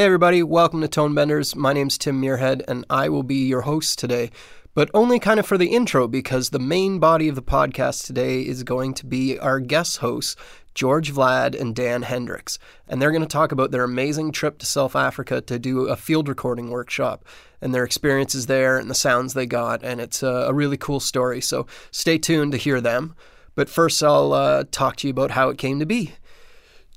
Hey, everybody, welcome to Tone Benders. My name's Tim Muirhead, and I will be your host today, but only kind of for the intro because the main body of the podcast today is going to be our guest hosts, George Vlad and Dan Hendricks. And they're going to talk about their amazing trip to South Africa to do a field recording workshop and their experiences there and the sounds they got. And it's a, really cool story. So stay tuned to hear them. But first, I'll uh, talk to you about how it came to be.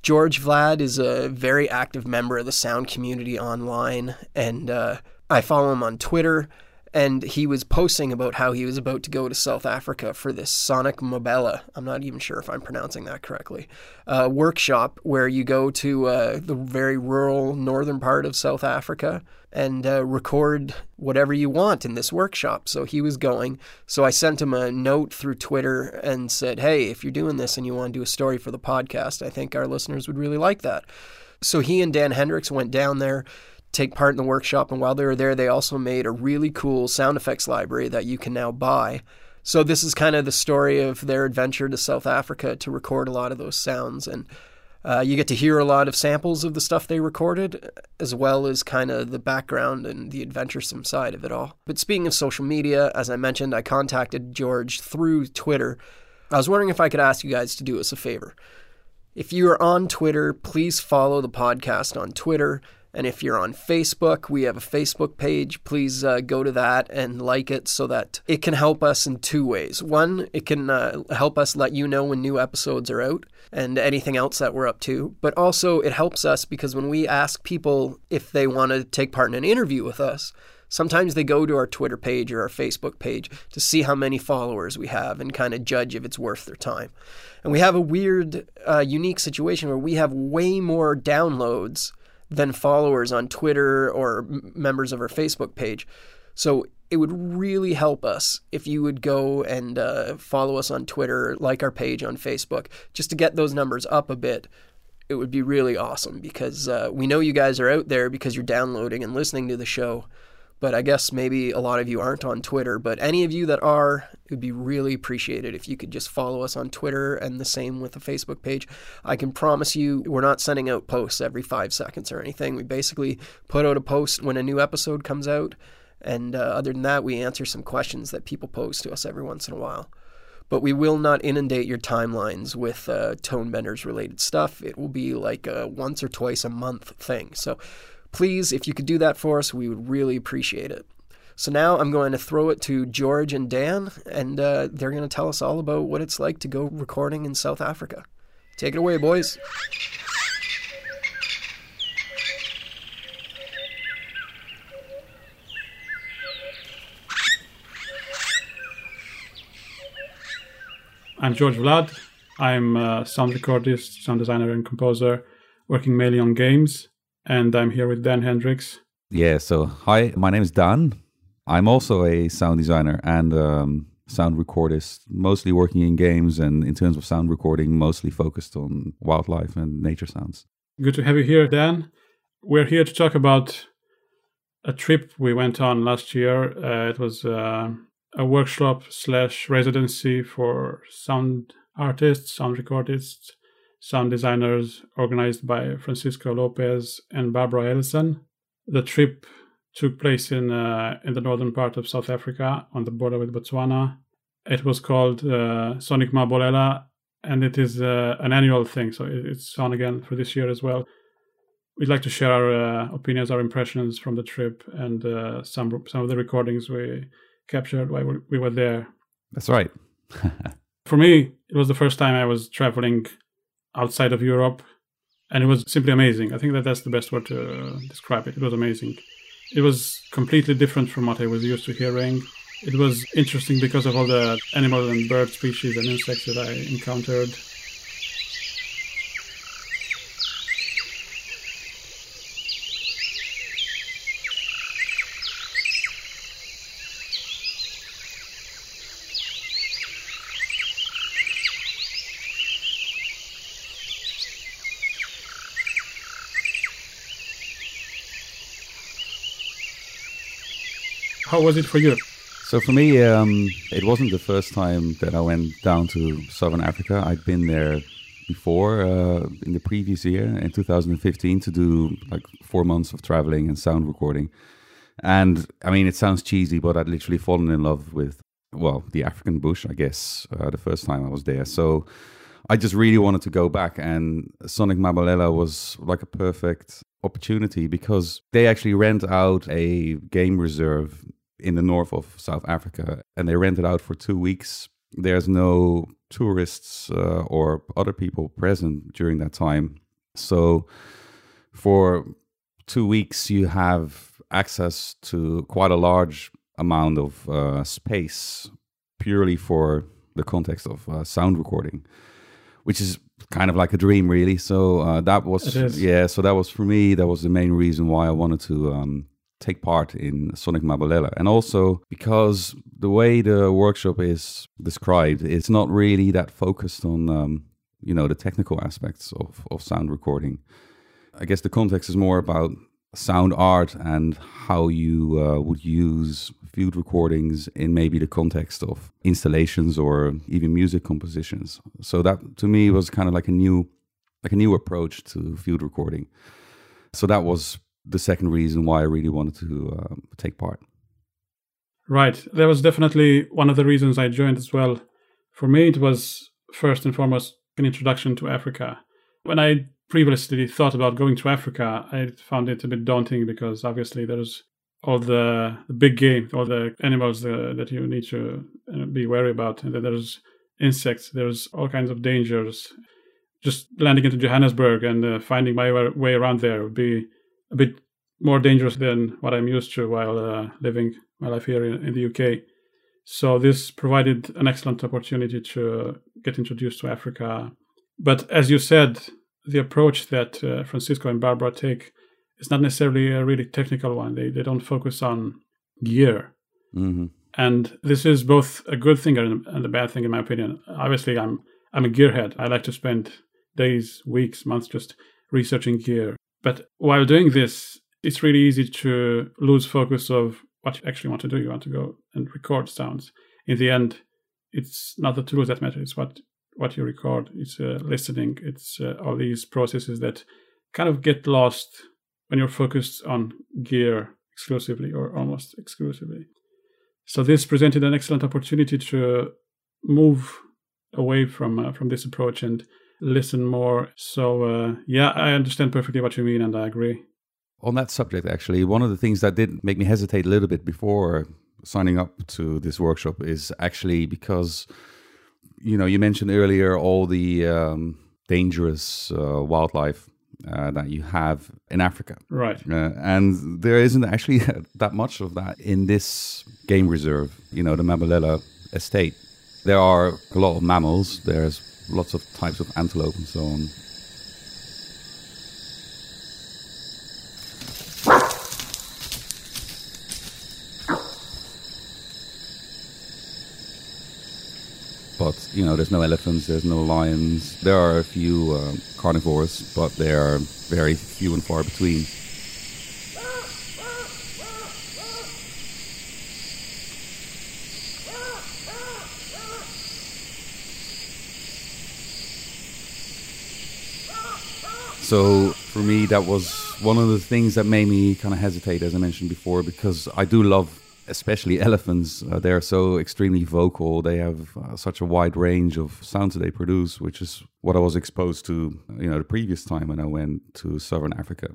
George Vlad is a very active member of the sound community online, and uh, I follow him on Twitter and he was posting about how he was about to go to South Africa for this Sonic Mobella. I'm not even sure if I'm pronouncing that correctly. Uh, workshop where you go to uh, the very rural northern part of South Africa and uh, record whatever you want in this workshop. So he was going. So I sent him a note through Twitter and said, "Hey, if you're doing this and you want to do a story for the podcast, I think our listeners would really like that." So he and Dan Hendricks went down there take part in the workshop. And while they were there, they also made a really cool sound effects library that you can now buy. So this is kind of the story of their adventure to South Africa to record a lot of those sounds. And uh, you get to hear a lot of samples of the stuff they recorded, as well as kind of the background and the adventuresome side of it all. But speaking of social media, as I mentioned, I contacted George through Twitter. I was wondering if I could ask you guys to do us a favor. If you are on Twitter, please follow the podcast on Twitter and if you're on Facebook, we have a Facebook page. Please uh, go to that and like it so that it can help us in two ways. One, it can uh, help us let you know when new episodes are out and anything else that we're up to. But also, it helps us because when we ask people if they want to take part in an interview with us, Sometimes they go to our Twitter page or our Facebook page to see how many followers we have and kind of judge if it's worth their time. And we have a weird, uh, unique situation where we have way more downloads than followers on Twitter or members of our Facebook page. So it would really help us if you would go and uh, follow us on Twitter, like our page on Facebook, just to get those numbers up a bit. It would be really awesome because uh, we know you guys are out there because you're downloading and listening to the show but I guess maybe a lot of you aren't on Twitter. But any of you that are, it would be really appreciated if you could just follow us on Twitter and the same with the Facebook page. I can promise you we're not sending out posts every five seconds or anything. We basically put out a post when a new episode comes out. And uh, other than that, we answer some questions that people pose to us every once in a while. But we will not inundate your timelines with uh, tone benders related stuff. It will be like a once or twice a month thing. So Please, if you could do that for us, we would really appreciate it. So now I'm going to throw it to George and Dan, and uh, they're going to tell us all about what it's like to go recording in South Africa. Take it away, boys. I'm George Vlad. I'm a sound recordist, sound designer, and composer working mainly on games and I'm here with Dan Hendricks. Yeah, so hi, my name is Dan. I'm also a sound designer and um, sound recordist, mostly working in games and in terms of sound recording, mostly focused on wildlife and nature sounds. Good to have you here, Dan. We're here to talk about a trip we went on last year. Uh, it was uh, a workshop slash residency for sound artists, sound recordists, sound designers organized by Francisco Lopez and Barbara Ellison. The trip took place in uh, in the northern part of South Africa on the border with Botswana. It was called uh, Sonic Mmabolela, and it is uh, an annual thing, so it's on again for this year as well. We'd like to share our uh, opinions, our impressions from the trip, and uh, some some of the recordings we captured while we were there. That's right. for me, it was the first time I was traveling outside of Europe, and it was simply amazing. I think that that's the best word to uh, describe it. It was amazing. It was completely different from what I was used to hearing. It was interesting because of all the animal and bird species and insects that I encountered. How was it for you? So for me, um, it wasn't the first time that I went down to Southern Africa. I'd been there before uh, in the previous year in 2015 to do like four months of traveling and sound recording. And I mean, it sounds cheesy, but I'd literally fallen in love with, well, the African bush, I guess, uh, the first time I was there. So I just really wanted to go back. And Sonic Mmabolela was like a perfect opportunity because they actually rent out a game reserve in the north of South Africa and they rent it out for two weeks. There's no tourists uh, or other people present during that time. So for two weeks, you have access to quite a large amount of uh, space purely for the context of uh, sound recording, which is kind of like a dream, really. So uh, that was, yeah, so that was for me, that was the main reason why I wanted to um, take part in Sonic Mmabolela. And also because the way the workshop is described, it's not really that focused on, um, you know, the technical aspects of, of sound recording. I guess the context is more about sound art and how you uh, would use field recordings in maybe the context of installations or even music compositions. So that to me was kind of like a new like a new approach to field recording. So that was the second reason why I really wanted to uh, take part. Right. That was definitely one of the reasons I joined as well. For me, it was first and foremost an introduction to Africa. When I previously thought about going to Africa, I found it a bit daunting because obviously there's all the, the big game, all the animals uh, that you need to uh, be wary about, and then there's insects, there's all kinds of dangers. Just landing into Johannesburg and uh, finding my way around there would be a bit more dangerous than what I'm used to while uh, living my life here in, in, the UK. So this provided an excellent opportunity to get introduced to Africa. But as you said, the approach that uh, Francisco and Barbara take is not necessarily a really technical one. They they don't focus on gear. Mm-hmm. And this is both a good thing and a bad thing, in my opinion. Obviously, I'm I'm a gearhead. I like to spend days, weeks, months just researching gear. But while doing this, it's really easy to lose focus of what you actually want to do. You want to go and record sounds. In the end, it's not the tools that matter. It's what what you record. It's uh, listening. It's uh, all these processes that kind of get lost when you're focused on gear exclusively or almost exclusively. So this presented an excellent opportunity to move away from uh, from this approach and listen more. So uh, yeah, I understand perfectly what you mean, and I agree. On that subject, actually, one of the things that did make me hesitate a little bit before signing up to this workshop is actually because you know you mentioned earlier all the um, dangerous uh, wildlife uh, that you have in Africa. Right. Uh, and there isn't actually that much of that in this game reserve, you know, the Mmabolela estate. There are a lot of mammals, there's lots of types of antelope and so on. But you know, there's no elephants, there's no lions. There are a few uh, carnivores, but they are very few and far between. So for me, that was one of the things that made me kind of hesitate, as I mentioned before, because I do love, especially elephants. Uh, they are so extremely vocal. They have uh, such a wide range of sounds that they produce, which is what I was exposed to, you know, the previous time when I went to Southern Africa.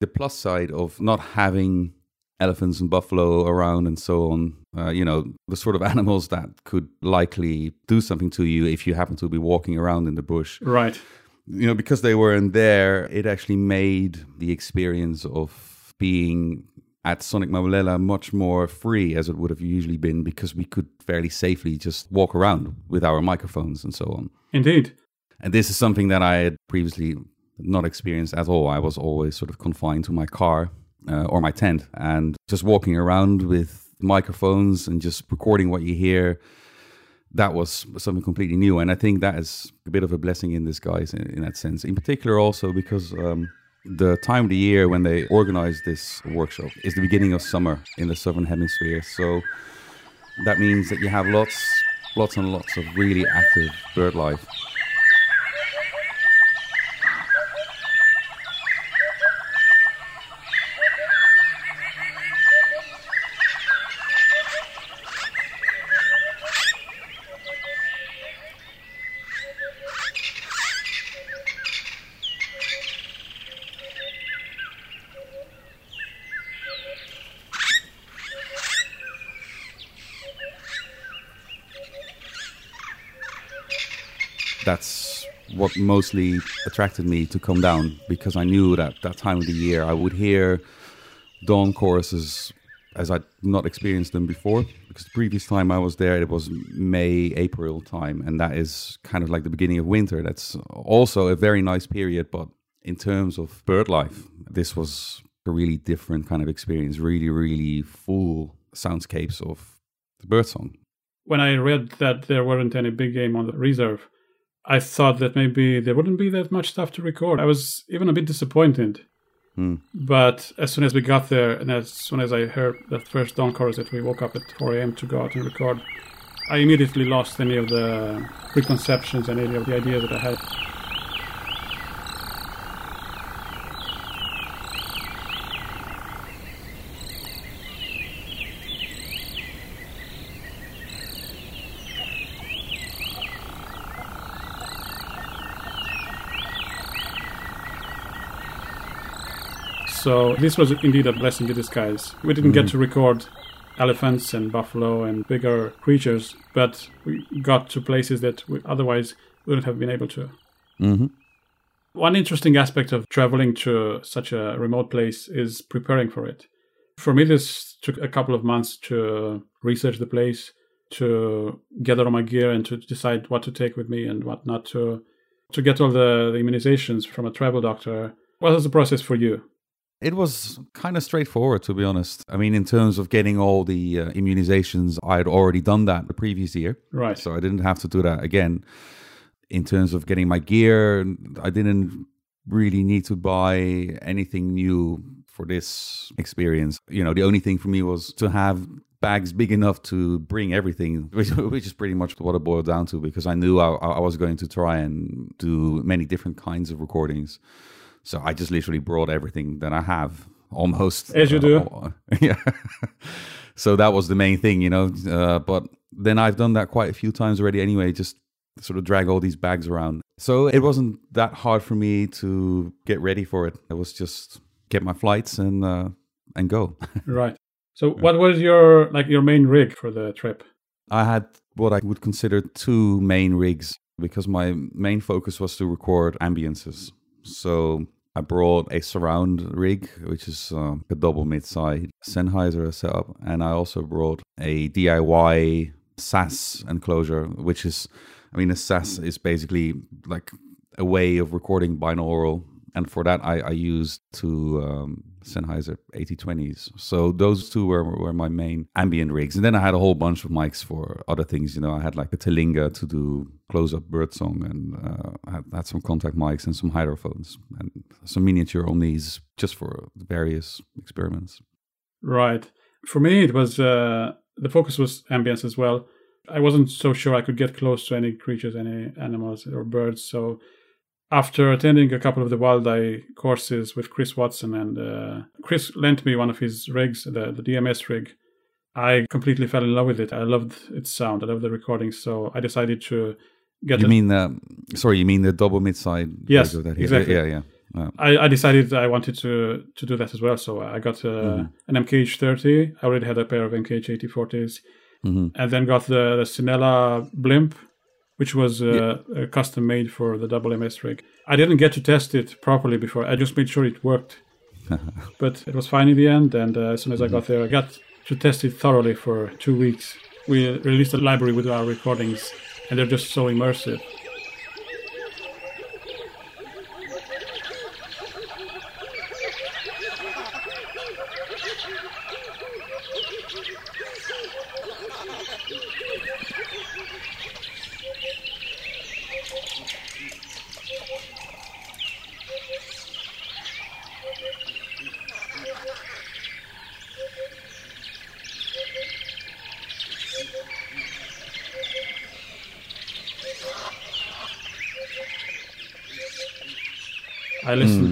The plus side of not having elephants and buffalo around and so on, uh, you know, the sort of animals that could likely do something to you if you happen to be walking around in the bush. Right you know, because they weren't there, it actually made the experience of being at Sonic Mmabolela much more free as it would have usually been because we could fairly safely just walk around with our microphones and so on. Indeed. And this is something that I had previously not experienced at all. I was always sort of confined to my car uh, or my tent and just walking around with microphones and just recording what you hear that was something completely new. And I think that is a bit of a blessing in disguise in, in that sense. In particular, also because um, the time of the year when they organize this workshop is the beginning of summer in the southern hemisphere. So that means that you have lots, lots and lots of really active bird life. That's what mostly attracted me to come down because I knew that that time of the year I would hear dawn choruses as I'd not experienced them before. Because the previous time I was there, it was May, April time, and that is kind of like the beginning of winter. That's also a very nice period, but in terms of bird life, this was a really different kind of experience. Really, really full soundscapes of the birdsong. When I read that there weren't any big game on the reserve, I thought that maybe there wouldn't be that much stuff to record. I was even a bit disappointed. Hmm. But as soon as we got there, and as soon as I heard that first dawn chorus that we woke up at 4 a.m. to go out and record, I immediately lost any of the preconceptions and any of the ideas that I had. So this was indeed a blessing in disguise. We didn't get to record elephants and buffalo and bigger creatures, but we got to places that we otherwise wouldn't have been able to. hmm One interesting aspect of traveling to such a remote place is preparing for it. For me, this took a couple of months to research the place, to gather all my gear, and to decide what to take with me and what not to, to get all the, the immunizations from a travel doctor. What was the process for you? It was kind of straightforward, to be honest. I mean, in terms of getting all the uh, immunizations, I had already done that the previous year. Right. So I didn't have to do that again. In terms of getting my gear, I didn't really need to buy anything new for this experience. You know, the only thing for me was to have bags big enough to bring everything, which, which is pretty much what it boiled down to because I knew I, I was going to try and do many different kinds of recordings. So I just literally brought everything that I have almost. As you do. uh, yeah. so that was the main thing, you know. Uh, but then I've done that quite a few times already anyway, just sort of drag all these bags around. So it wasn't that hard for me to get ready for it. It was just get my flights and uh, and go. Right. So, what was your like your main rig for the trip? I had what I would consider two main rigs because my main focus was to record ambiances. So I brought a surround rig, which is um, a double mid-side Sennheiser setup, and I also brought a DIY SASS enclosure, which is, I mean, a SASS is basically like a way of recording binaural, and for that I, I used two um, Sennheiser 8020s. So those two were, were my main ambient rigs, and then I had a whole bunch of mics for other things. You know, I had like a Telinga to do close-up birdsong, and uh, I had, had some contact mics and some hydrophones and some miniature omnis just for various experiments. Right. For me, it was uh, the focus was ambience as well. I wasn't so sure I could get close to any creatures, any animals or birds. So after attending a couple of the Wildeye courses with Chris Watson, and uh, Chris lent me one of his rigs, the, the DMS rig. I completely fell in love with it. I loved its sound. I loved the recording. So I decided to get. You a- mean the sorry? You mean the double mid-side? Yes, rig that exactly. Yeah, yeah. I, I decided I wanted to to do that as well. So I got uh, an MKH30. I already had a pair of MKH8040s, mhm. and then got the, the Cinela blimp, which was uh, uh, custom made for the double MS rig. I didn't get to test it properly before. I just made sure it worked, but it was fine in the end. And uh, as soon as I got there, I got to test it thoroughly for two weeks. We released a library with our recordings, and they're just so immersive.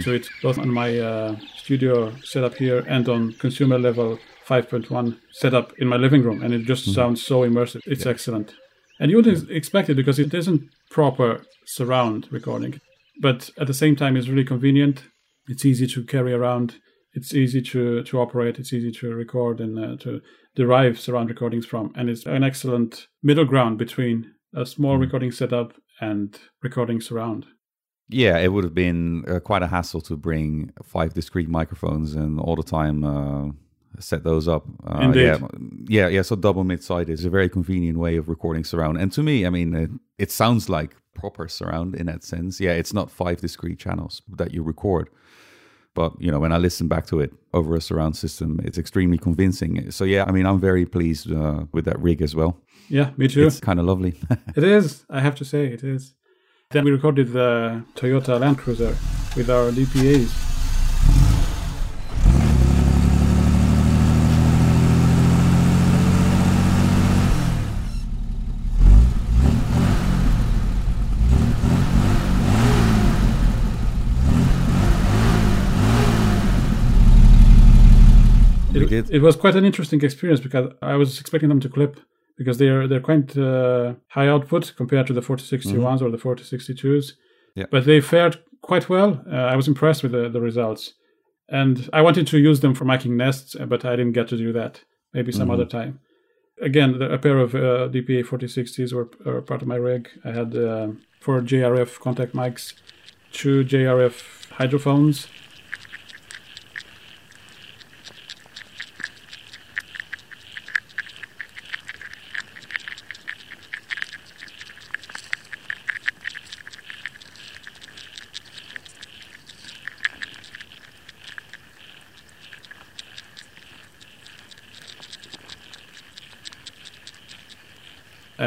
To it both on my uh, studio setup here and on consumer level 5.1 setup in my living room, and it just sounds so immersive. It's excellent. And you wouldn't expect it because it isn't proper surround recording, but at the same time, it's really convenient. It's easy to carry around. It's easy to, to operate. It's easy to record and uh, to derive surround recordings from. And it's an excellent middle ground between a small recording setup and recording surround. Yeah, it would have been uh, quite a hassle to bring five discrete microphones and all the time uh, set those up. Uh, Indeed. Yeah, yeah, yeah. So double mid-side is a very convenient way of recording surround. And to me, I mean, it, it sounds like proper surround in that sense. Yeah, it's not five discrete channels that you record. But you know, when I listen back to it over a surround system, it's extremely convincing. So yeah, I mean, I'm very pleased uh, with that rig as well. Yeah, me too. It's kind of lovely. It is. I have to say, it is. Then we recorded the Toyota Land Cruiser with our DPAs. It, it was quite an interesting experience because I was expecting them to clip because they're they're quite uh, high output compared to the 4061s or the 4062s. Yeah. But they fared quite well. Uh, I was impressed with the, the results. And I wanted to use them for making nests, uh, but I didn't get to do that. Maybe some other time. Again, the, a pair of uh, DPA 4060s were, were part of my rig. I had uh, four JRF contact mics, two JRF hydrophones,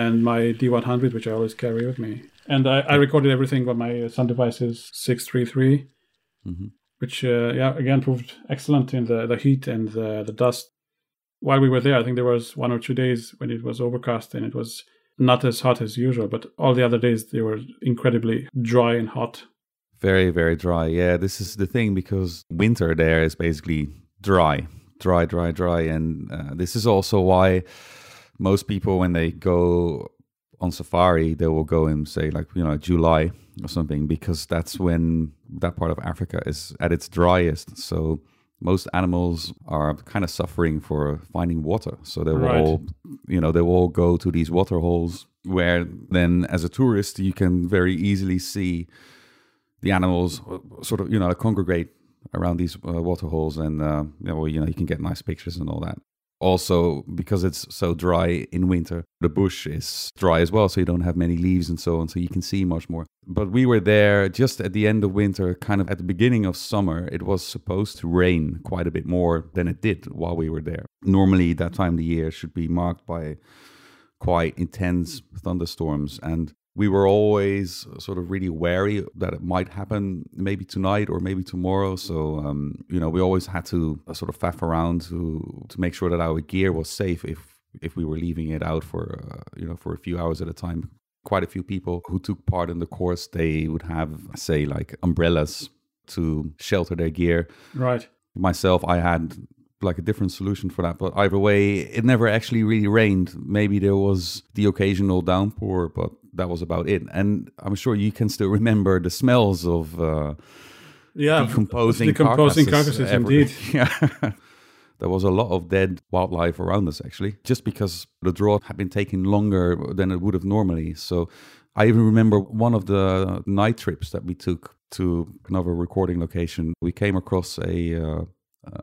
and my D100, which I always carry with me. And I, I recorded everything on my sound devices 633, Mhm. which, uh, yeah, again proved excellent in the, the heat and the, the dust. While we were there, I think there was one or two days when it was overcast and it was not as hot as usual, but all the other days they were incredibly dry and hot. Very, very dry. Yeah, this is the thing because winter there is basically dry, dry, dry, dry. And uh, this is also why most people, when they go on safari, they will go in, say, like, you know, July or something, because that's when that part of Africa is at its driest. So most animals are kind of suffering for finding water. So they will Right. all, you know, they will all go to these water holes where then as a tourist, you can very easily see the animals uh, sort of you know congregate around these uh, water holes and uh, know you know you can get nice pictures and all that also because it's so dry in winter the bush is dry as well so you don't have many leaves and so on so you can see much more. But we were there just at the end of winter kind of at the beginning of summer. It was supposed to rain quite a bit more than it did while we were there. Normally that time of the year should be marked by quite intense thunderstorms and we were always sort of really wary that it might happen maybe tonight or maybe tomorrow. So um, you know we always had to uh, sort of faff around to to make sure that our gear was safe if if we were leaving it out for uh, you know for a few hours at a time. Quite a few people who took part in the course they would have say like umbrellas to shelter their gear. Right. myself i had like a different solution for that but either way it never actually really rained. Maybe there was the occasional downpour but that was about it and i'm sure you can still remember the smells of uh, Yeah. decomposing, decomposing carcasses, carcasses, indeed. yeah there was a lot of dead wildlife around us actually just because the drought had been taking longer than it would have normally so i even remember one of the night trips that we took to another recording location we came across a uh,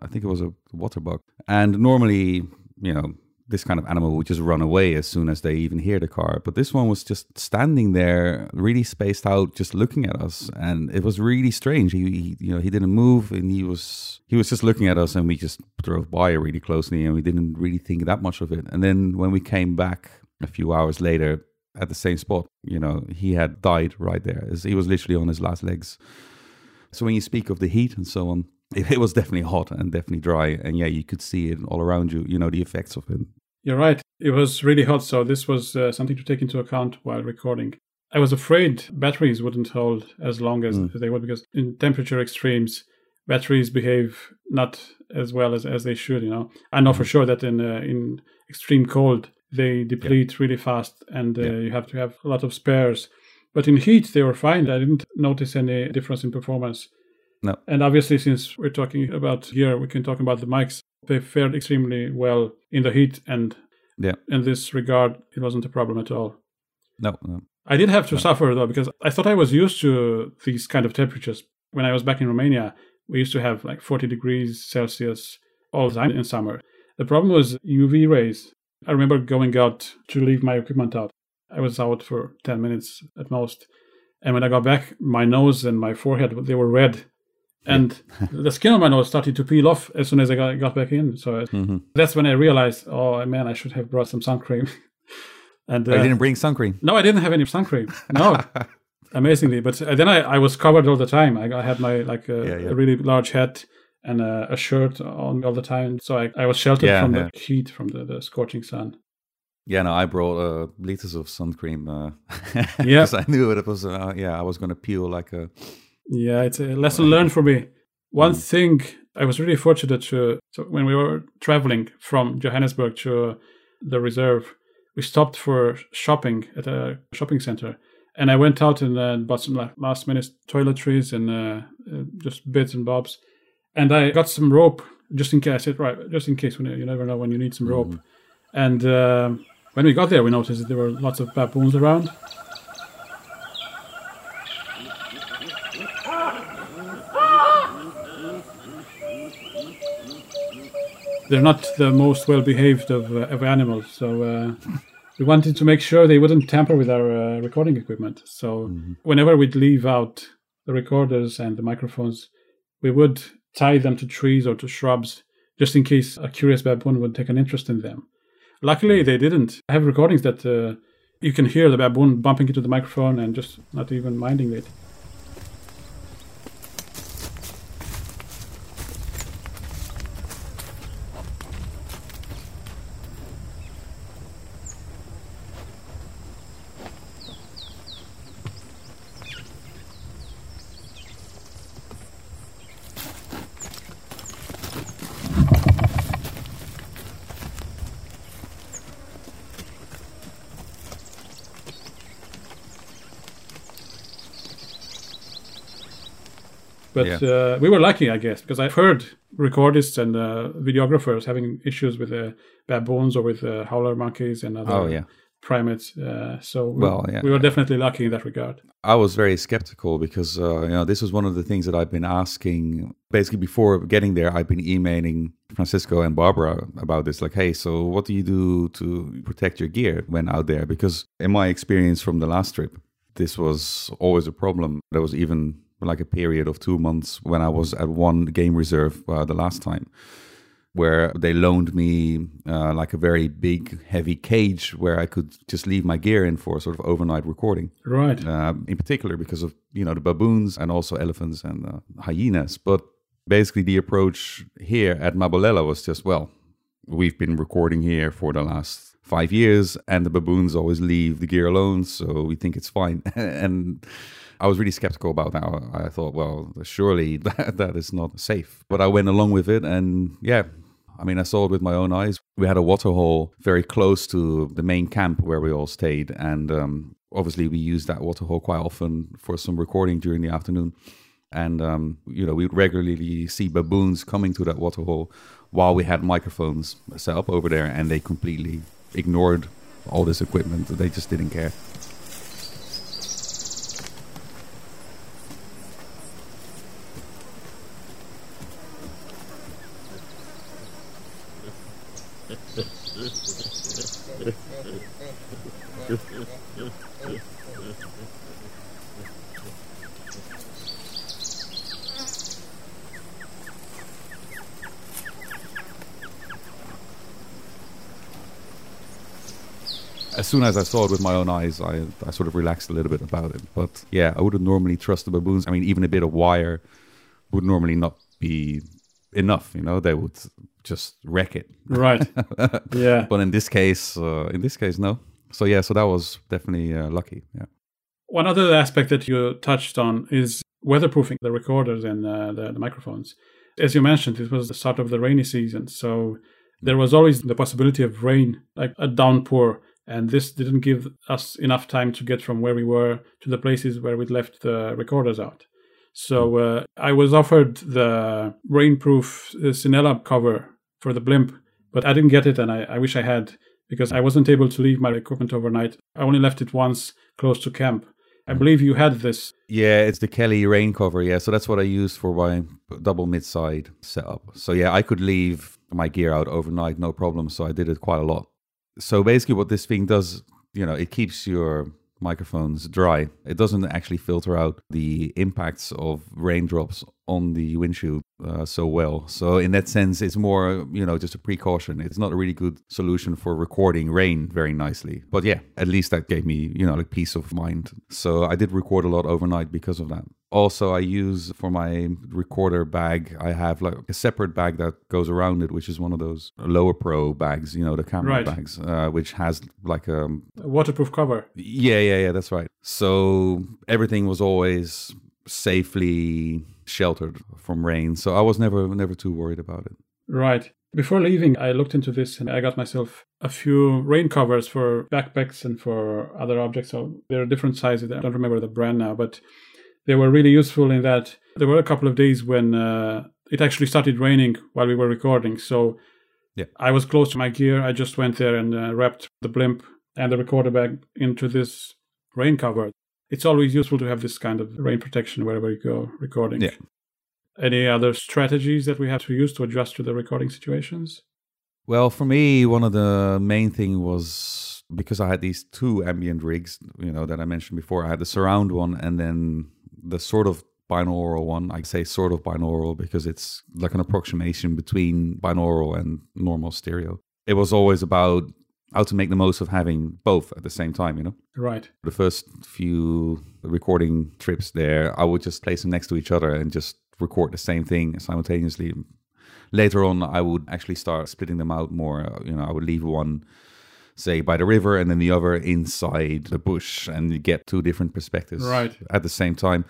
i think it was a water bug and normally you know this kind of animal would just run away as soon as they even hear the car. But this one was just standing there really spaced out just looking at us. And it was really strange. He, he you know he didn't move and he was he was just looking at us and we just drove by really closely and we didn't really think that much of it. And then when we came back a few hours later at the same spot you know he had died right there. He was literally on his last legs. So when you speak of the heat and so on it, it was definitely hot and definitely dry and yeah you could see it all around you you know the effects of it You're right. It was really hot, so this was uh, something to take into account while recording. I was afraid batteries wouldn't hold as long as, as they would because in temperature extremes, batteries behave not as well as, as they should. You know, I know for sure that in uh, in extreme cold they deplete really fast, and uh, you have to have a lot of spares. But in heat, they were fine. I didn't notice any difference in performance. No. And obviously, since we're talking about here, we can talk about the mics. They fared extremely well in the heat, and yeah in this regard, it wasn't a problem at all. no, no I did have to suffer though because I thought I was used to these kind of temperatures. When I was back in Romania, we used to have like 40 degrees Celsius all the time in summer. The problem was UV rays. I remember going out to leave my equipment out. I was out for 10 minutes at most. And when I got back, my nose and my forehead, they were red. And the skin on my nose started to peel off as soon as I got, got back in. So hmm that's when I realized, oh man, I should have brought some sun cream. and I uh, didn't bring sun cream. no, I didn't have any sun cream. No, amazingly. But uh, then I, I was covered all the time. I, I had my like a, Yeah, yeah. a really large hat and a, a shirt on all the time, so I, I was sheltered Yeah, from the heat from the, the scorching sun. Yeah, no, I brought uh, liters of sun cream. Uh, Yeah. because I knew it was. Uh, yeah, I was going to peel like a. Yeah, it's a lesson learned for me. One thing I was really fortunate to so when we were traveling from Johannesburg to the reserve, we stopped for shopping at a shopping center, and I went out and uh, bought some last minute toiletries and uh, uh, just bits and bobs, and I got some rope just in case. It right, just in case when you, you never know when you need some rope. And uh, when we got there, we noticed that there were lots of baboons around. They're not the most well behaved of, uh, of animals. So uh, we wanted to make sure they wouldn't tamper with our uh, recording equipment. So whenever we'd leave out the recorders and the microphones, we would tie them to trees or to shrubs just in case a curious baboon would take an interest in them. Luckily, they didn't. I have recordings that uh, you can hear the baboon bumping into the microphone and just not even minding it. But Yeah. uh, we were lucky, I guess, because I've heard recordists and uh, videographers having issues with uh, baboons or with uh, howler monkeys and other Oh, yeah. primates. Uh, so we, Well, yeah. we were definitely lucky in that regard. I was very skeptical because uh, you know this was one of the things that I've been asking. Basically, before getting there, I've been emailing Francisco and Barbara about this. Like, hey, so what do you do to protect your gear when out there? Because in my experience from the last trip, this was always a problem. There was even like a period of two months when I was at one game reserve uh, the last time where they loaned me uh, like a very big, heavy cage where I could just leave my gear in for sort of overnight recording. Right. Uh, in particular because of you know the baboons and also elephants and uh, hyenas. But basically, the approach here at Mmabolela was just well, we've been recording here for the last five years, and the baboons always leave the gear alone, so we think it's fine. and I was really skeptical about that. I thought, well, surely that, that is not safe. But I went along with it, and yeah. I mean, I saw it with my own eyes. We had a waterhole very close to the main camp where we all stayed, and um, obviously we used that waterhole quite often for some recording during the afternoon. And um, you know, we would regularly see baboons coming to that waterhole while we had microphones set up over there, and they completely ignored all this equipment. They just didn't care. As soon as I saw it with my own eyes, I, I sort of relaxed a little bit about it. But yeah, I wouldn't normally trust the baboons. I mean, even a bit of wire would normally not be enough. You know, they would just wreck it. Right. yeah. But in this case, uh, in this case, no. So yeah, so that was definitely uh, lucky. Yeah. One other aspect that you touched on is weatherproofing the recorders and uh, the, the microphones. As you mentioned, it was the start of the rainy season, so there was always the possibility of rain, like a downpour, and this didn't give us enough time to get from where we were to the places where we'd left the recorders out. So uh, I was offered the rainproof uh, Cinela cover for the blimp, but I didn't get it, and I, I wish I had because I wasn't able to leave my equipment overnight. I only left it once close to camp. I believe you had this. Yeah, it's the Kelly rain cover. Yeah, so that's what I used for my double mid side setup. So yeah, I could leave my gear out overnight, no problem. So I did it quite a lot. So basically, what this thing does, you know, it keeps your microphones dry. It doesn't actually filter out the impacts of raindrops on the windshield uh, so well. So in that sense, it's more, you know, just a precaution. It's not a really good solution for recording rain very nicely. But yeah, at least that gave me, you know, like peace of mind. So I did record a lot overnight because of that. Also, I use for my recorder bag, I have like a separate bag that goes around it, which is one of those Lowepro bags, you know, the camera Right. bags, uh, which has like a A waterproof cover. yeah, yeah, yeah, that's right. So everything was always safely sheltered from rain. So I was never never too worried about it. Right. Before leaving, I looked into this and I got myself a few rain covers for backpacks and for other objects. So there are different sizes. I don't remember the brand now, but they were really useful in that there were a couple of days when uh, it actually started raining while we were recording. So Yeah. I was close to my gear. I just went there and uh, wrapped the blimp and the recorder bag into this rain cover. It's always useful to have this kind of rain protection wherever you go recording. Yeah. Any other strategies that we have to use to adjust to the recording situations? Well, for me, one of the main thing was because I had these two ambient rigs, you know, that I mentioned before. I had the surround one and then the sort of binaural one. I say sort of binaural because it's like an approximation between binaural and normal stereo. It was always about how to make the most of having both at the same time, you know. Right. The first few recording trips there, I would just place them next to each other and just record the same thing simultaneously. Later on, I would actually start splitting them out more. You know, I would leave one, say, by the river and then the other inside the bush and you get two different perspectives Right. at the same time.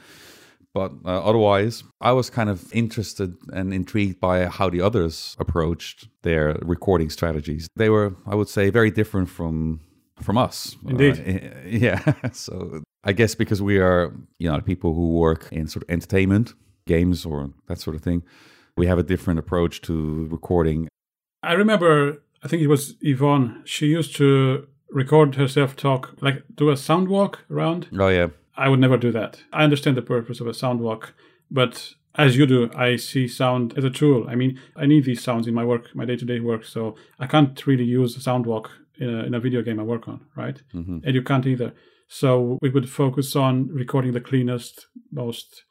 But uh, otherwise, I was kind of interested and intrigued by how the others approached their recording strategies. They were, I would say, very different from from us. Indeed. Uh, yeah. so I guess because we are, you know, people who work in sort of entertainment, games, or that sort of thing, we have a different approach to recording. I remember, I think it was Yvonne. She used to record herself talk, like do a sound walk around. Oh yeah, I would never do that. I understand the purpose of a sound walk, but as you do, I see sound as a tool. I mean, I need these sounds in my work, my day to day work, so I can't really use a sound walk in a, in a video game I work on, right? Mm-hmm. And you can't either. So we would focus on recording the cleanest, most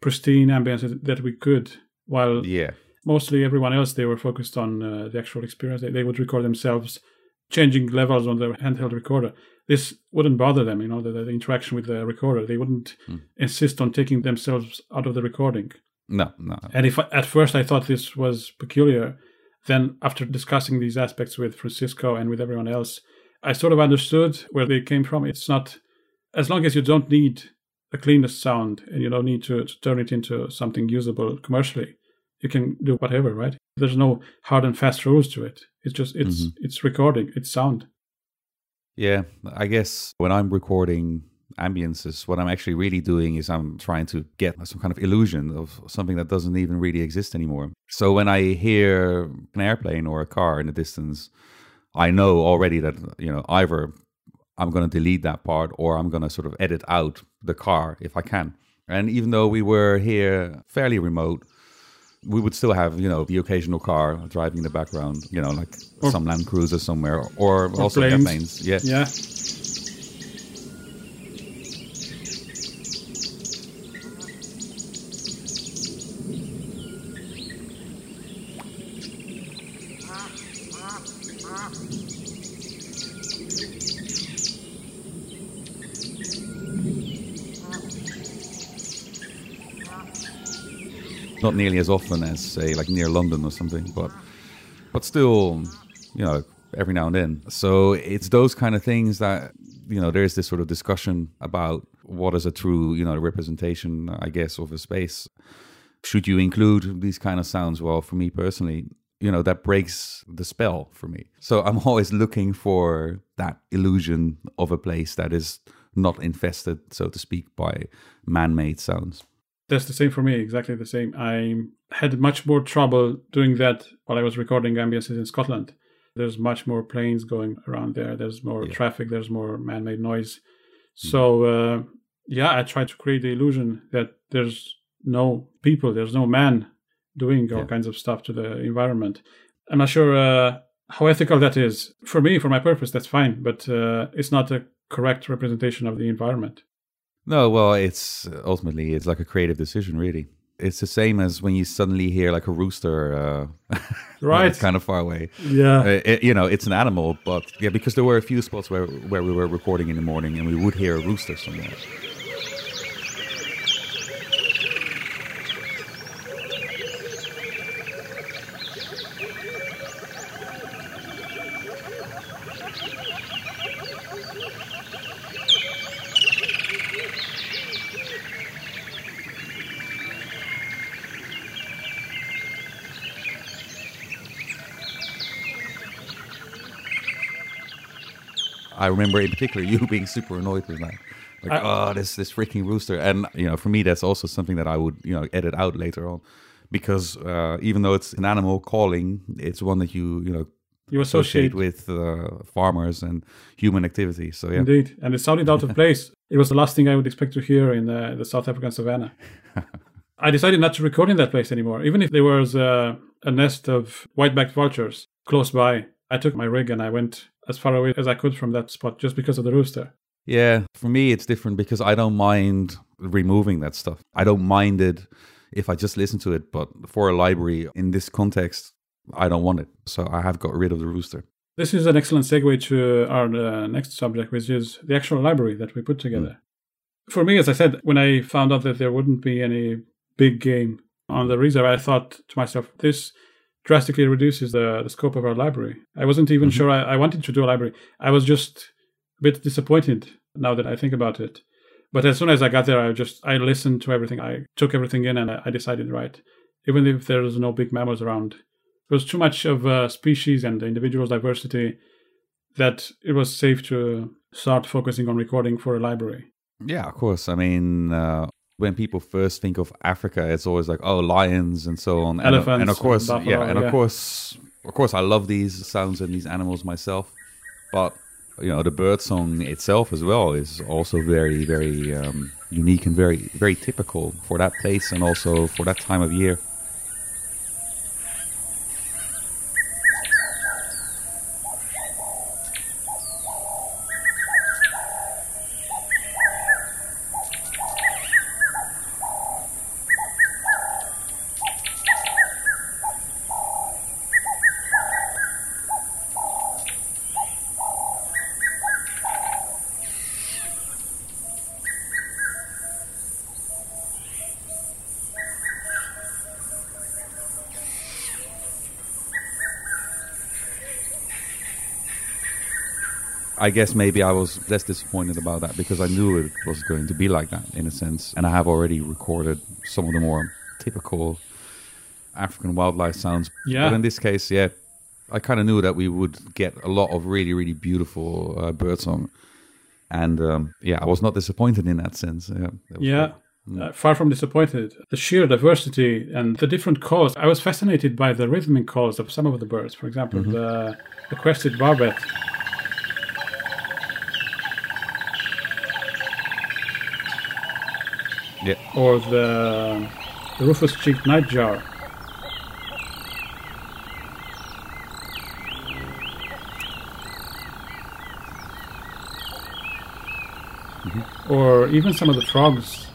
pristine ambience that we could, while yeah, mostly everyone else they were focused on uh, the actual experience they, they would record themselves changing levels on their handheld recorder. This wouldn't bother them you know the, the interaction with the recorder. They wouldn't hmm. insist on taking themselves out of the recording. No, no, and if I, at first i thought this was peculiar then after discussing these aspects with francisco and with everyone else i sort of understood where they came from. It's not as long as you don't need the cleanest sound and you don't need to, to turn it into something usable commercially you can do whatever right there's no hard and fast rules to it it's just it's mm-hmm. it's recording it's sound Yeah, I guess when I'm recording ambiences, what I'm actually really doing is I'm trying to get some kind of illusion of something that doesn't even really exist anymore. So when I hear an airplane or a car in the distance, I know already that, you know, either I'm going to delete that part or I'm going to sort of edit out the car if I can. And even though we were here fairly remote, we would still have, you know, the occasional car driving in the background, you know, like Or- some Land Cruiser somewhere, or, also planes. airplanes. Yeah. yeah not nearly as often as say like near London or something, but but still, you know, every now and then. So it's those kind of things that you know there's this sort of discussion about what is a true you know representation, I guess, of a space. Should you include these kind of sounds? Well, for me personally, you know that breaks the spell for me. So I'm always looking for that illusion of a place that is not infested, so to speak, by man-made sounds. That's the same for me, exactly the same. I had much more trouble doing that while I was recording ambiences in Scotland There's much more planes going around there. There's more Yeah. traffic. There's more man-made noise. So uh, yeah, I try to create the illusion that there's no people, there's no man doing all Yeah. kinds of stuff to the environment. I'm not sure uh, how ethical that is. For me, for my purpose, that's fine, but uh, it's not a correct representation of the environment. No, well, it's ultimately it's like a creative decision, really. It's the same as when you suddenly hear like a rooster, uh, Right. kind of far away. Yeah. Uh, it- you know, it's an animal, but yeah, because there were a few spots where where we were recording in the morning and we would hear a rooster somewhere. Remember in particular you being super annoyed with that. Like, I- oh, this this freaking rooster. And you know, for me, that's also something that I would you know edit out later on, because uh, even though it's an animal calling, it's one that you you know You associate associate with uh, farmers and human activity. So yeah, Indeed, and it sounded out of place. It was the last thing I would expect to hear in uh, the South African savannah. I decided not to record in that place anymore, even if there was uh, a nest of white-backed vultures close by. I took my rig and I went as far away as I could from that spot, just because of the rooster. Yeah, for me it's different because I don't mind removing that stuff. I don't mind it if I just listen to it, but for a library in this context, I don't want it. So I have got rid of the rooster. This is an excellent segue to our uh, next subject, which is the actual library that we put together. For me, as I said, when I found out that there wouldn't be any big game on the reserve, I thought to myself, this drastically reduces the, the scope of our library. I wasn't even sure I, I wanted to do a library. I was just a bit disappointed now that I think about it. But as soon as I got there, I just I listened to everything. I took everything in, and I, I decided right. Even if there's no big mammals around, there was too much of uh, species and individual diversity that it was safe to start focusing on recording for a library. Yeah, of course. I mean, uh, when people first think of Africa, it's always like, oh, lions and so on. And, Elephants and of course, and yeah, and yeah. of course, of course, I love these sounds and these animals myself. But you know, the bird song itself as well is also very, very um, unique and very, very typical for that place and also for that time of year. I guess maybe I was less disappointed about that because I knew it was going to be like that in a sense. And I have already recorded some of the more typical African wildlife sounds. Yeah. But in this case, yeah, I kind of knew that we would get a lot of really, really beautiful uh, bird song. And um, yeah, I was not disappointed in that sense. Yeah. that Yeah. great. Uh, far from disappointed. The sheer diversity and the different calls. I was fascinated by the rhythmic calls of some of the birds. For example, the, the crested barbet. Yeah. Or the, the rufous cheeked nightjar. Mm-hmm. Or even some of the frogs.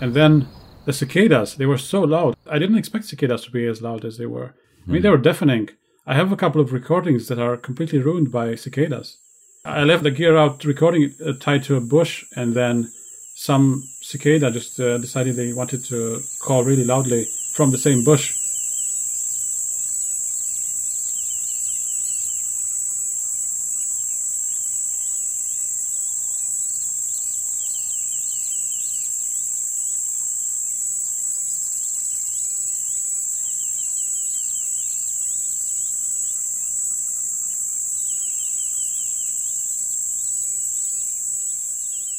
And then the cicadas, they were so loud. I didn't expect cicadas to be as loud as they were. I mean, they hmm. were deafening. I have a couple of recordings that are completely ruined by cicadas. I left the gear out recording uh, tied to a bush, and then some cicada just uh, decided they wanted to call really loudly from the same bush.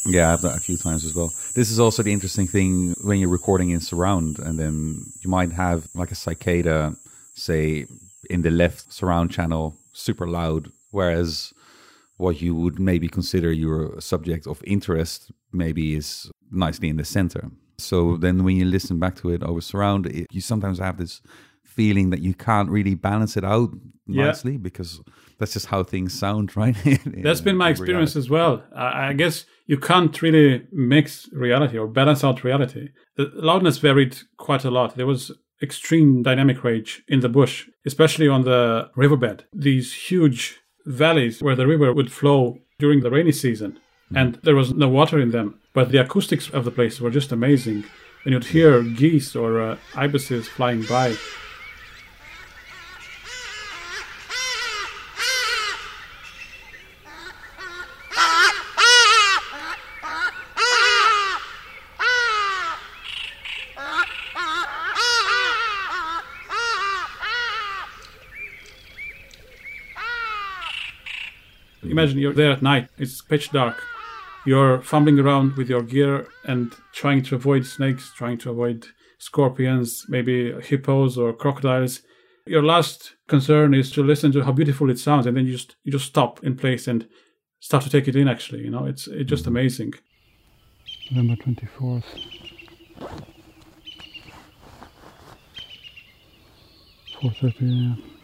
Yeah, I've done a few times as well. This is also the interesting thing when you're recording in surround, and then you might have like a cicada, say, in the left surround channel, super loud, whereas what you would maybe consider your subject of interest maybe is nicely in the center. So then when you listen back to it over surround, it, you sometimes have this feeling that you can't really balance it out Yeah. nicely because that's just how things sound, right? That's been my experience as well. I I guess you can't really mix reality or balance out reality. The loudness varied quite a lot. There was extreme dynamic range in the bush, especially on the riverbed. These huge valleys where the river would flow during the rainy season, and there was no water in them. But the acoustics of the place were just amazing. and you'd hear geese or uh, ibises flying by, Imagine you're there at night, it's pitch dark. You're fumbling around with your gear and trying to avoid snakes, trying to avoid scorpions, maybe hippos or crocodiles. Your last concern is to listen to how beautiful it sounds, and then you just you just stop in place and start to take it in. Actually, you know, it's it's just amazing. November 24th. Four thirty a.m.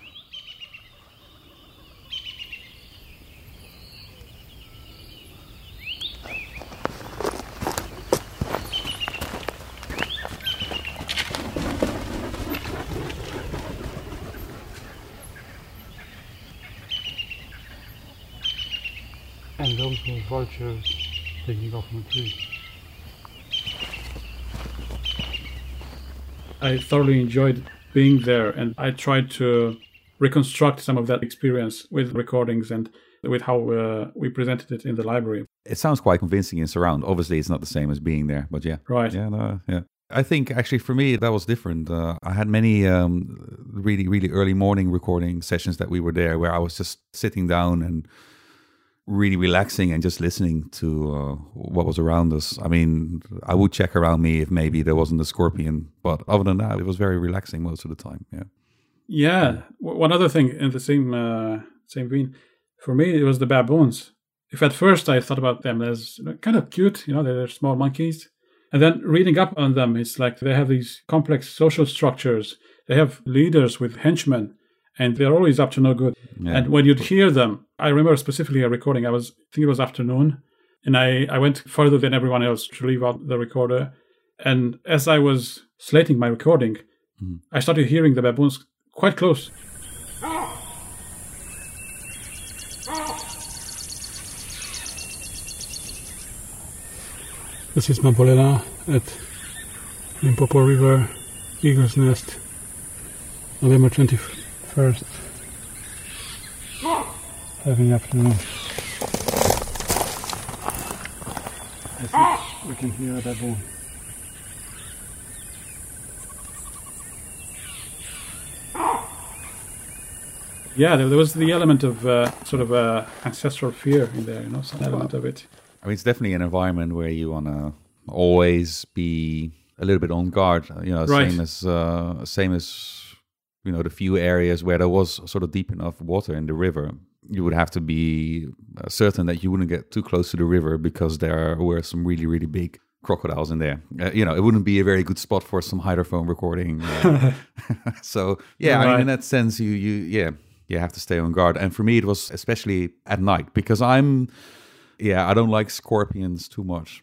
And those were vultures taking off from a tree. I thoroughly enjoyed being there, and I tried to reconstruct some of that experience with recordings and with how uh, we presented it in the library. It sounds quite convincing in surround. Obviously, it's not the same as being there, but yeah. Right. Yeah, no, yeah. I think actually for me that was different. Uh, I had many um, really, really early morning recording sessions that we were there where I was just sitting down and really relaxing and just listening to uh, what was around us. I mean, I would check around me if maybe there wasn't a scorpion, but other than that, it was very relaxing most of the time. Yeah. Yeah. One other thing in the same uh, same vein, for me, it was the baboons. If at first I thought about them as kind of cute, you know, they're small monkeys, and then reading up on them, it's like they have these complex social structures. They have leaders with henchmen, and they're always up to no good. Yeah. And when you'd hear them, I remember specifically a recording. I was, I think it was afternoon, and I, I went further than everyone else to leave out the recorder. And as I was slating my recording, mm-hmm. I started hearing the baboons quite close. This is Mmabolela at Limpopo River, Eagle's Nest, November 21st, having afternoon. I think we can hear a baboon. Yeah, there, there was the element of uh, sort of uh, ancestral fear in there, you know, some element of it. I mean, it's definitely an environment where you want to always be a little bit on guard. You know, Right. same as uh, same as you know the few areas where there was sort of deep enough water in the river. You would have to be uh, certain that you wouldn't get too close to the river because there were some really really big crocodiles in there. Uh, you know, it wouldn't be a very good spot for some hydrophone recording. uh, so yeah, I mean, in that sense, you you yeah you have to stay on guard. And for me, it was especially at night because I'm yeah, I don't like scorpions too much.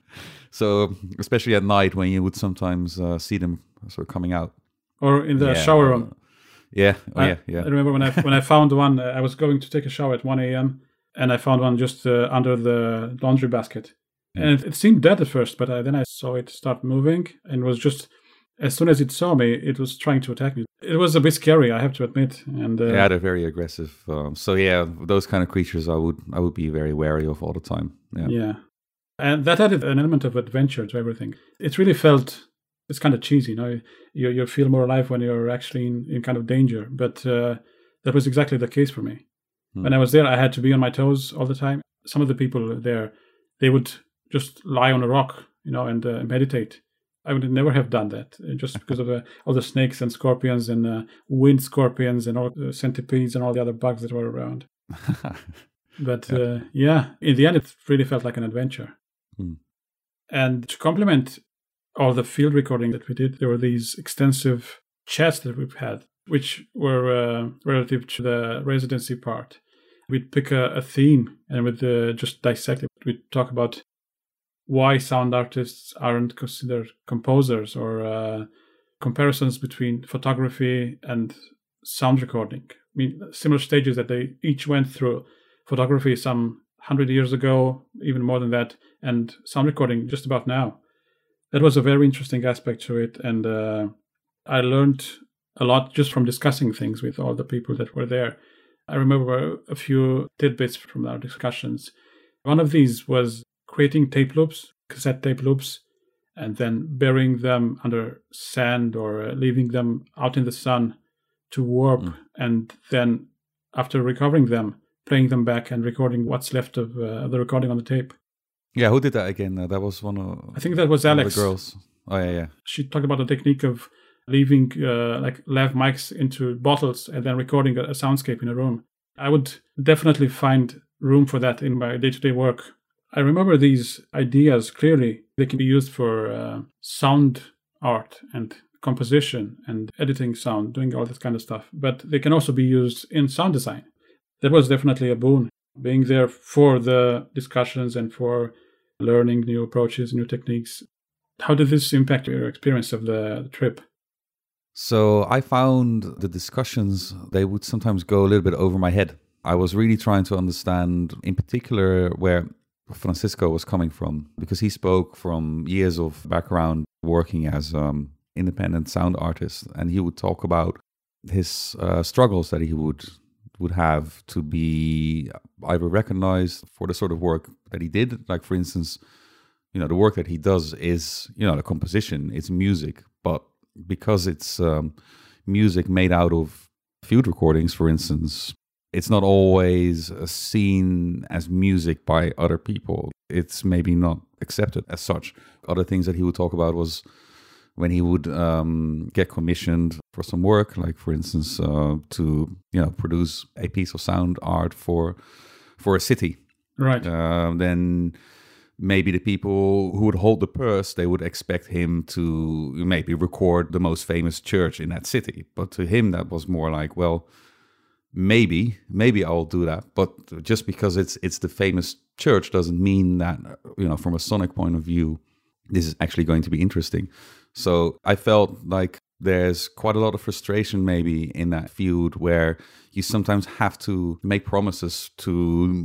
So especially at night when you would sometimes uh, see them sort of coming out. Or in the Yeah, shower room. Yeah, oh, I, yeah, yeah. I remember when I when I found one, uh, I was going to take a shower at 1 a.m. and I found one just uh, under the laundry basket. And it, it seemed dead at first, but uh, then I saw it start moving and was just, as soon as it saw me, it was trying to attack me. It was a bit scary, I have to admit. And uh, yeah, they're very aggressive. Um, so yeah, those kind of creatures, I would I would be very wary of all the time. Yeah, Yeah. And that added an element of adventure to everything. It really felt, it's kind of cheesy, you know, you, you feel more alive when you're actually in, in kind of danger. But uh, that was exactly the case for me. Hmm. When I was there, I had to be on my toes all the time. Some of the people there, they would just lie on a rock, you know, and uh, meditate. I would never have done that uh, just because of uh, all the snakes and scorpions and uh, wind scorpions and all the centipedes and all the other bugs that were around. But yeah. Uh, yeah. in the end, it really felt like an adventure. Hmm. And to complement all the field recording that we did, there were these extensive chats that we've had, which were uh, relative to the residency part. We'd pick a, a theme and we'd uh, just dissect it. We'd talk about why sound artists aren't considered composers or uh, comparisons between photography and sound recording. I mean, similar stages that they each went through photography some 100 years ago, even more than that, and sound recording just about now. That was a very interesting aspect to it. And uh, I learned a lot just from discussing things with all the people that were there. I remember a few tidbits from our discussions. One of these was creating tape loops, cassette tape loops, and then burying them under sand or uh, leaving them out in the sun to warp. Mm. And then after recovering them, playing them back and recording what's left of uh, the recording on the tape. Yeah, who did that again? Uh, that was one of I think that was Alex. the girls. Oh yeah, yeah. She talked about the technique of leaving uh, like lav mics into bottles and then recording a, a soundscape in a room. I would definitely find room for that in my day-to-day work. I remember these ideas clearly. They can be used for uh, sound art and composition and editing sound, doing all that kind of stuff. But they can also be used in sound design that was definitely a boon. Being there for the discussions and for learning new approaches, new techniques. How did this impact your experience of the, trip? So I found the discussions, they would sometimes go a little bit over my head. I was really trying to understand, in particular, where Francisco was coming from, because he spoke from years of background working as um, independent sound artist, and he would talk about his uh, struggles that he would would have to be either recognized for the sort of work that he did. Like, for instance, you know, the work that he does is, you know, the composition, it's music, but because it's um, music made out of field recordings, for instance, it's not always seen as music by other people. It's maybe not accepted as such. Other things that he would talk about was when he would um, get commissioned for some work, like for instance, uh, to you know produce a piece of sound art for for a city. Right. Uh, then maybe the people who would hold the purse they would expect him to maybe record the most famous church in that city but to him that was more like well maybe maybe i'll do that but just because it's it's the famous church doesn't mean that you know from a sonic point of view this is actually going to be interesting so I felt like there's quite a lot of frustration maybe in that field where you sometimes have to make promises to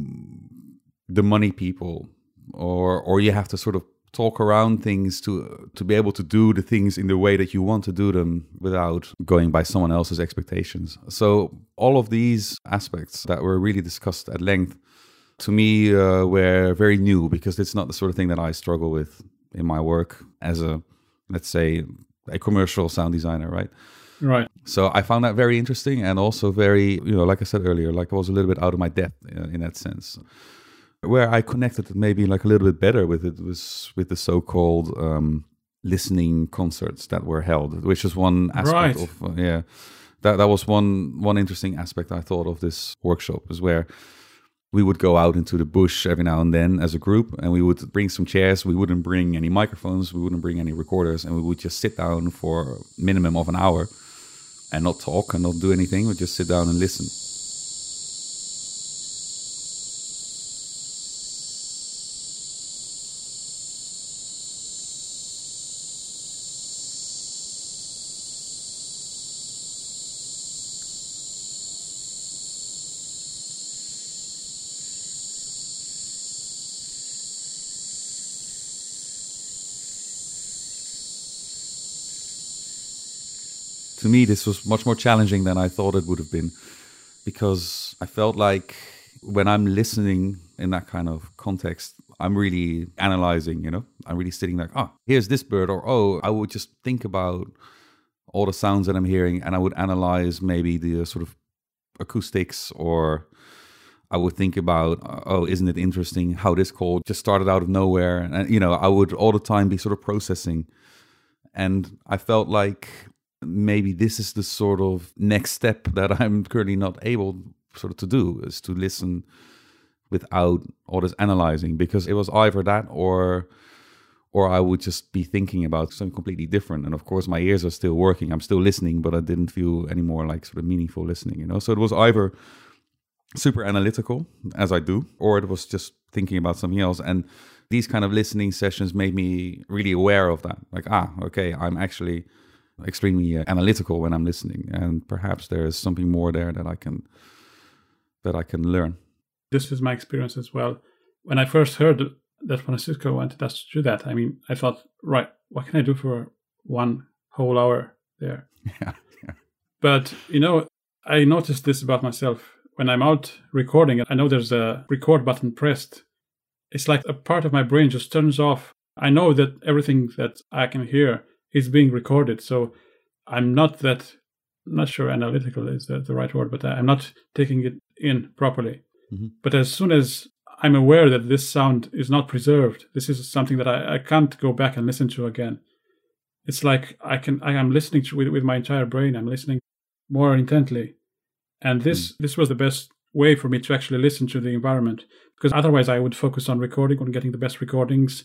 the money people or or you have to sort of talk around things to to be able to do the things in the way that you want to do them without going by someone else's expectations. So all of these aspects that were really discussed at length to me uh, were very new because it's not the sort of thing that I struggle with in my work as a let's say a commercial sound designer, right? Right. So I found that very interesting and also very, you know, like I said earlier, like I was a little bit out of my depth in that sense. Where I connected maybe like a little bit better with it was with the so-called um, listening concerts that were held, which is one aspect right. of uh, yeah. That that was one one interesting aspect I thought of this workshop is where we would go out into the bush every now and then as a group and we would bring some chairs. We wouldn't bring any microphones. We wouldn't bring any recorders and we would just sit down for a minimum of an hour and not talk and not do anything. We'd just sit down and listen to me, this was much more challenging than I thought it would have been because I felt like when I'm listening in that kind of context, I'm really analyzing, you know, I'm really sitting like, oh, here's this bird, or oh, I would just think about all the sounds that I'm hearing and I would analyze maybe the uh, sort of acoustics or I would think about, oh, isn't it interesting how this chord just started out of nowhere? And, you know, I would all the time be sort of processing. And I felt like maybe this is the sort of next step that I'm currently not able sort of to do is to listen without all this analyzing because it was either that or or I would just be thinking about something completely different. And of course, my ears are still working. I'm still listening, but I didn't feel any more like sort of meaningful listening, you know? So it was either super analytical, as I do, or it was just thinking about something else. And these kind of listening sessions made me really aware of that. Like, ah, okay, I'm actually extremely uh, analytical when I'm listening. And perhaps there is something more there that I can that I can learn. This is my experience as well. When I first heard that Francisco wanted us to do that. I mean, I thought, right, what can I do for one whole hour there? Yeah, yeah. But, you know, I noticed this about myself. When I'm out recording, I know there's a record button pressed. It's like a part of my brain just turns off. I know that everything that I can hear is being recorded. So I'm not that, not sure analytical is the, the right word, but I'm not taking it in properly. Mm-hmm. But as soon as I'm aware that this sound is not preserved. This is something that I, I can't go back and listen to again. It's like I can I am listening to with, with my entire brain. I'm listening more intently, and this mm. this was the best way for me to actually listen to the environment because otherwise I would focus on recording on getting the best recordings.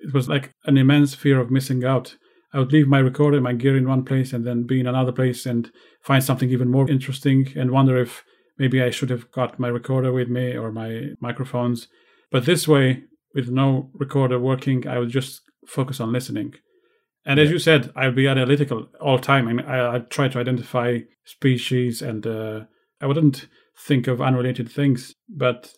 It was like an immense fear of missing out. I would leave my recorder, my gear in one place, and then be in another place and find something even more interesting and wonder if Maybe I should have got my recorder with me or my microphones. But this way, with no recorder working, I would just focus on listening. And as you said, I'd be analytical all the time. I mean, I, I'd try to identify species and uh, I wouldn't think of unrelated things. But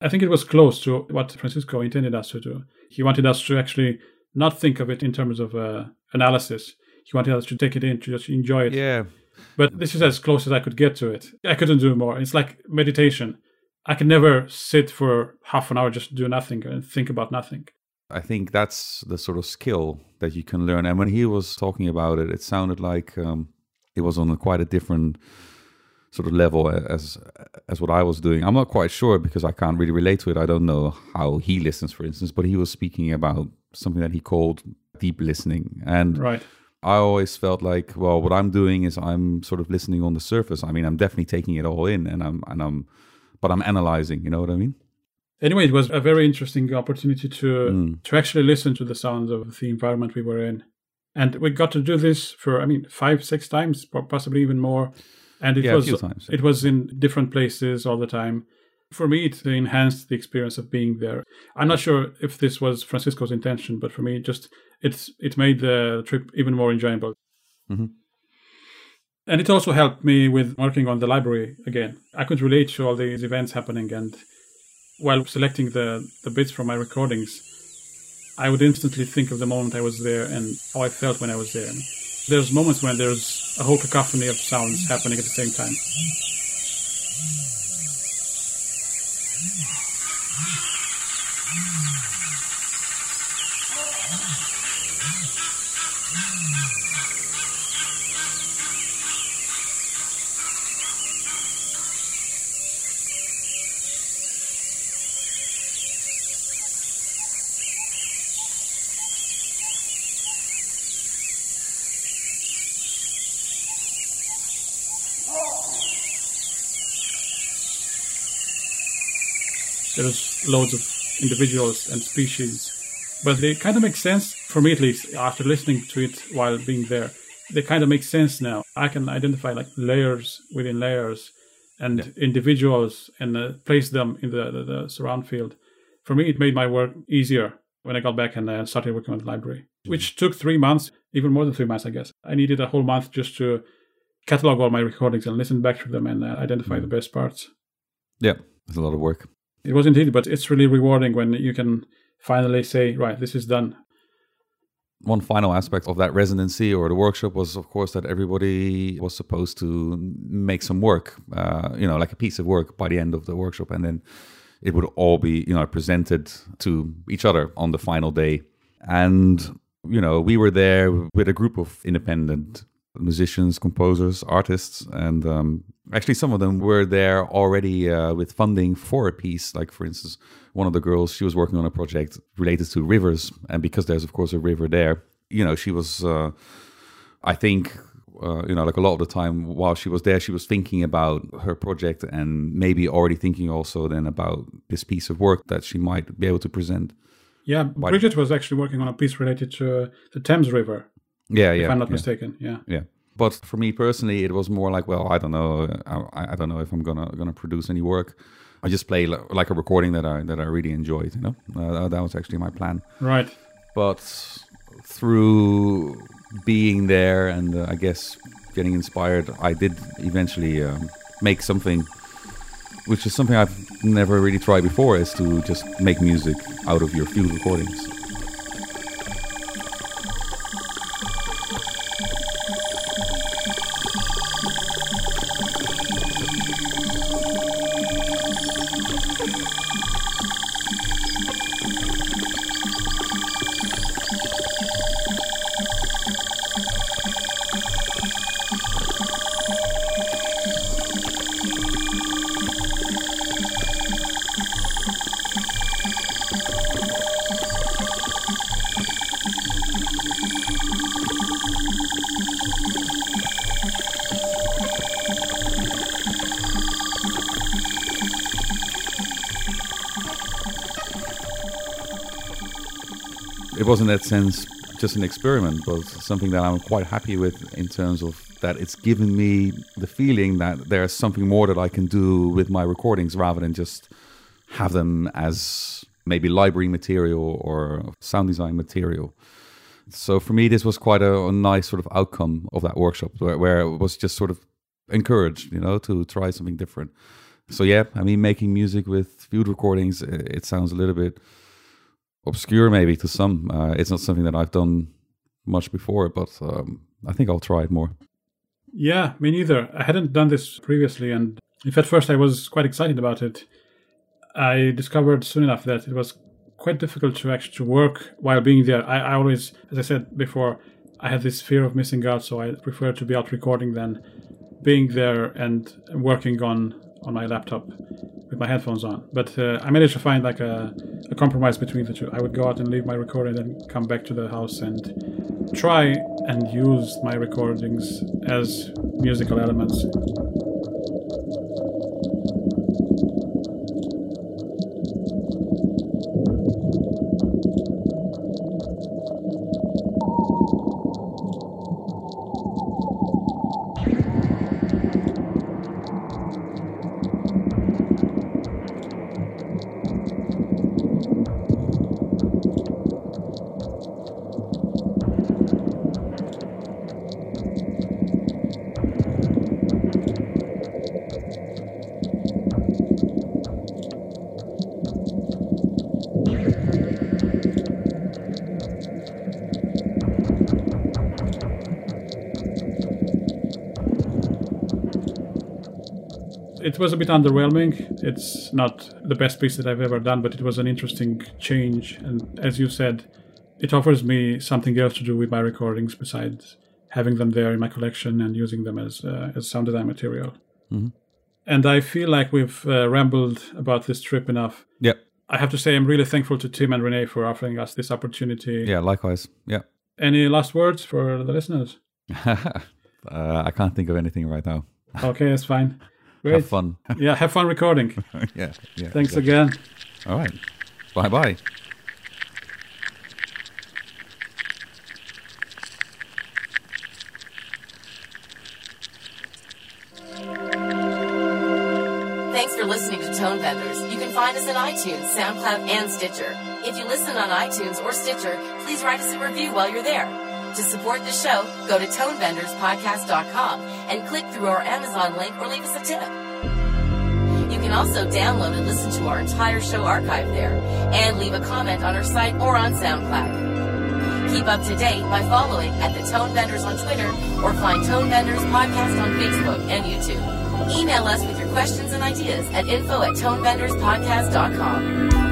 I think it was close to what Francisco intended us to do. He wanted us to actually not think of it in terms of uh, analysis. He wanted us to take it in, to just enjoy it. Yeah. But this is as close as I could get to it. I couldn't do more. It's like meditation. I can never sit for half an hour just do nothing and think about nothing. I think that's the sort of skill that you can learn. And when he was talking about it, it sounded like um, it was on a quite a different sort of level as as what I was doing. I'm not quite sure because I can't really relate to it. I don't know how he listens, for instance, but he was speaking about something that he called deep listening. And right. I always felt like, well, what I'm doing is I'm sort of listening on the surface. I mean, I'm definitely taking it all in, and I'm and I'm, but I'm analyzing. You know what I mean? Anyway, it was a very interesting opportunity to mm. to actually listen to the sounds of the environment we were in, and we got to do this for I mean five six times, possibly even more. And it yeah, was times, yeah. it was in different places all the time. For me, it enhanced the experience of being there. I'm not sure if this was Francisco's intention, but for me, just it's it made the trip even more enjoyable. Mm-hmm. And it also helped me with working on the library again. I could relate to all these events happening, and while selecting the, the bits from my recordings, I would instantly think of the moment I was there and how I felt when I was there. There's moments when there's a whole cacophony of sounds happening at the same time. there's loads of individuals and species. But they kind of make sense, for me at least, after listening to it while being there. They kind of make sense now. I can identify like layers within layers and yeah. individuals and uh, place them in the, the, the, surround field. For me, it made my work easier when I got back and uh, started working on the library, mm-hmm. which took three months, even more than three months, I guess. I needed a whole month just to catalog all my recordings and listen back to them and uh, identify mm-hmm. the best parts. Yeah, it's a lot of work. It was indeed, but it's really rewarding when you can finally say, right, this is done. One final aspect of that residency or the workshop was, of course, that everybody was supposed to make some work, uh, you know, like a piece of work by the end of the workshop. And then it would all be, you know, presented to each other on the final day. And, you know, we were there with a group of independent musicians, composers, artists, and um, actually some of them were there already uh, with funding for a piece. Like for instance, one of the girls she was working on a project related to rivers, and because there's of course a river there, you know, she was, uh, I think. Uh, you know, like a lot of the time while she was there, she was thinking about her project and maybe already thinking also then about this piece of work that she might be able to present. Yeah, Bridget was actually working on a piece related to uh, the Thames River, Yeah, yeah. if I'm not yeah. mistaken. Yeah. Yeah. But for me personally, it was more like, well, I don't know, I, I don't know if I'm gonna gonna produce any work. I just play li- like a recording that I that I really enjoyed. You know, uh, that was actually my plan. Right. But through being there and uh, I guess getting inspired, I did eventually um, make something, which is something I've never really tried before, is to just make music out of your field recordings. Was in that sense just an experiment, but something that I'm quite happy with in terms of that it's given me the feeling that there's something more that I can do with my recordings rather than just have them as maybe library material or sound design material. So for me, this was quite a, a nice sort of outcome of that workshop where, where it was just sort of encouraged, you know, to try something different. So yeah, I mean, making music with field recordings, it, it sounds a little bit obscure maybe to some. Uh, it's not something that I've done much before, but um, I think I'll try it more. Yeah, me neither. I hadn't done this previously, and if at first I was quite excited about it, I discovered soon enough that it was quite difficult to actually work while being there. I, I always, as I said before, I had this fear of missing out, so I prefer to be out recording than being there and working on on my laptop with my headphones on. But uh, I managed to find like a, a compromise between the two. I would go out and leave my recording, and then come back to the house and try and use my recordings as musical elements. It was a bit underwhelming. It's not the best piece that I've ever done, but it was an interesting change. And as you said, it offers me something else to do with my recordings besides having them there in my collection and using them as uh, as sound design material. And I feel like we've uh, rambled about this trip enough. Yep. I have to say, I'm really thankful to Tim and Renee for offering us this opportunity. Yeah, likewise. Yeah. Any last words for the listeners? uh, I can't think of anything right now. Okay, that's fine. Great. Have fun. Yeah, have fun recording. yeah. yeah. Thanks exactly. again. All right. Bye bye. Thanks for listening to Tone Benders. You can find us on iTunes, SoundCloud, and Stitcher. If you listen on iTunes or Stitcher, please write us a review while you're there. To support the show, go to tonebenderspodcast.com and click through our Amazon link or leave us a tip. You can also download and listen to our entire show archive there and leave a comment on our site or on SoundCloud. Keep up to date by following at the Tone Benders on Twitter or find Tone Benders Podcast on Facebook and YouTube. Email us with your questions and ideas at info at tonebenderspodcast.com.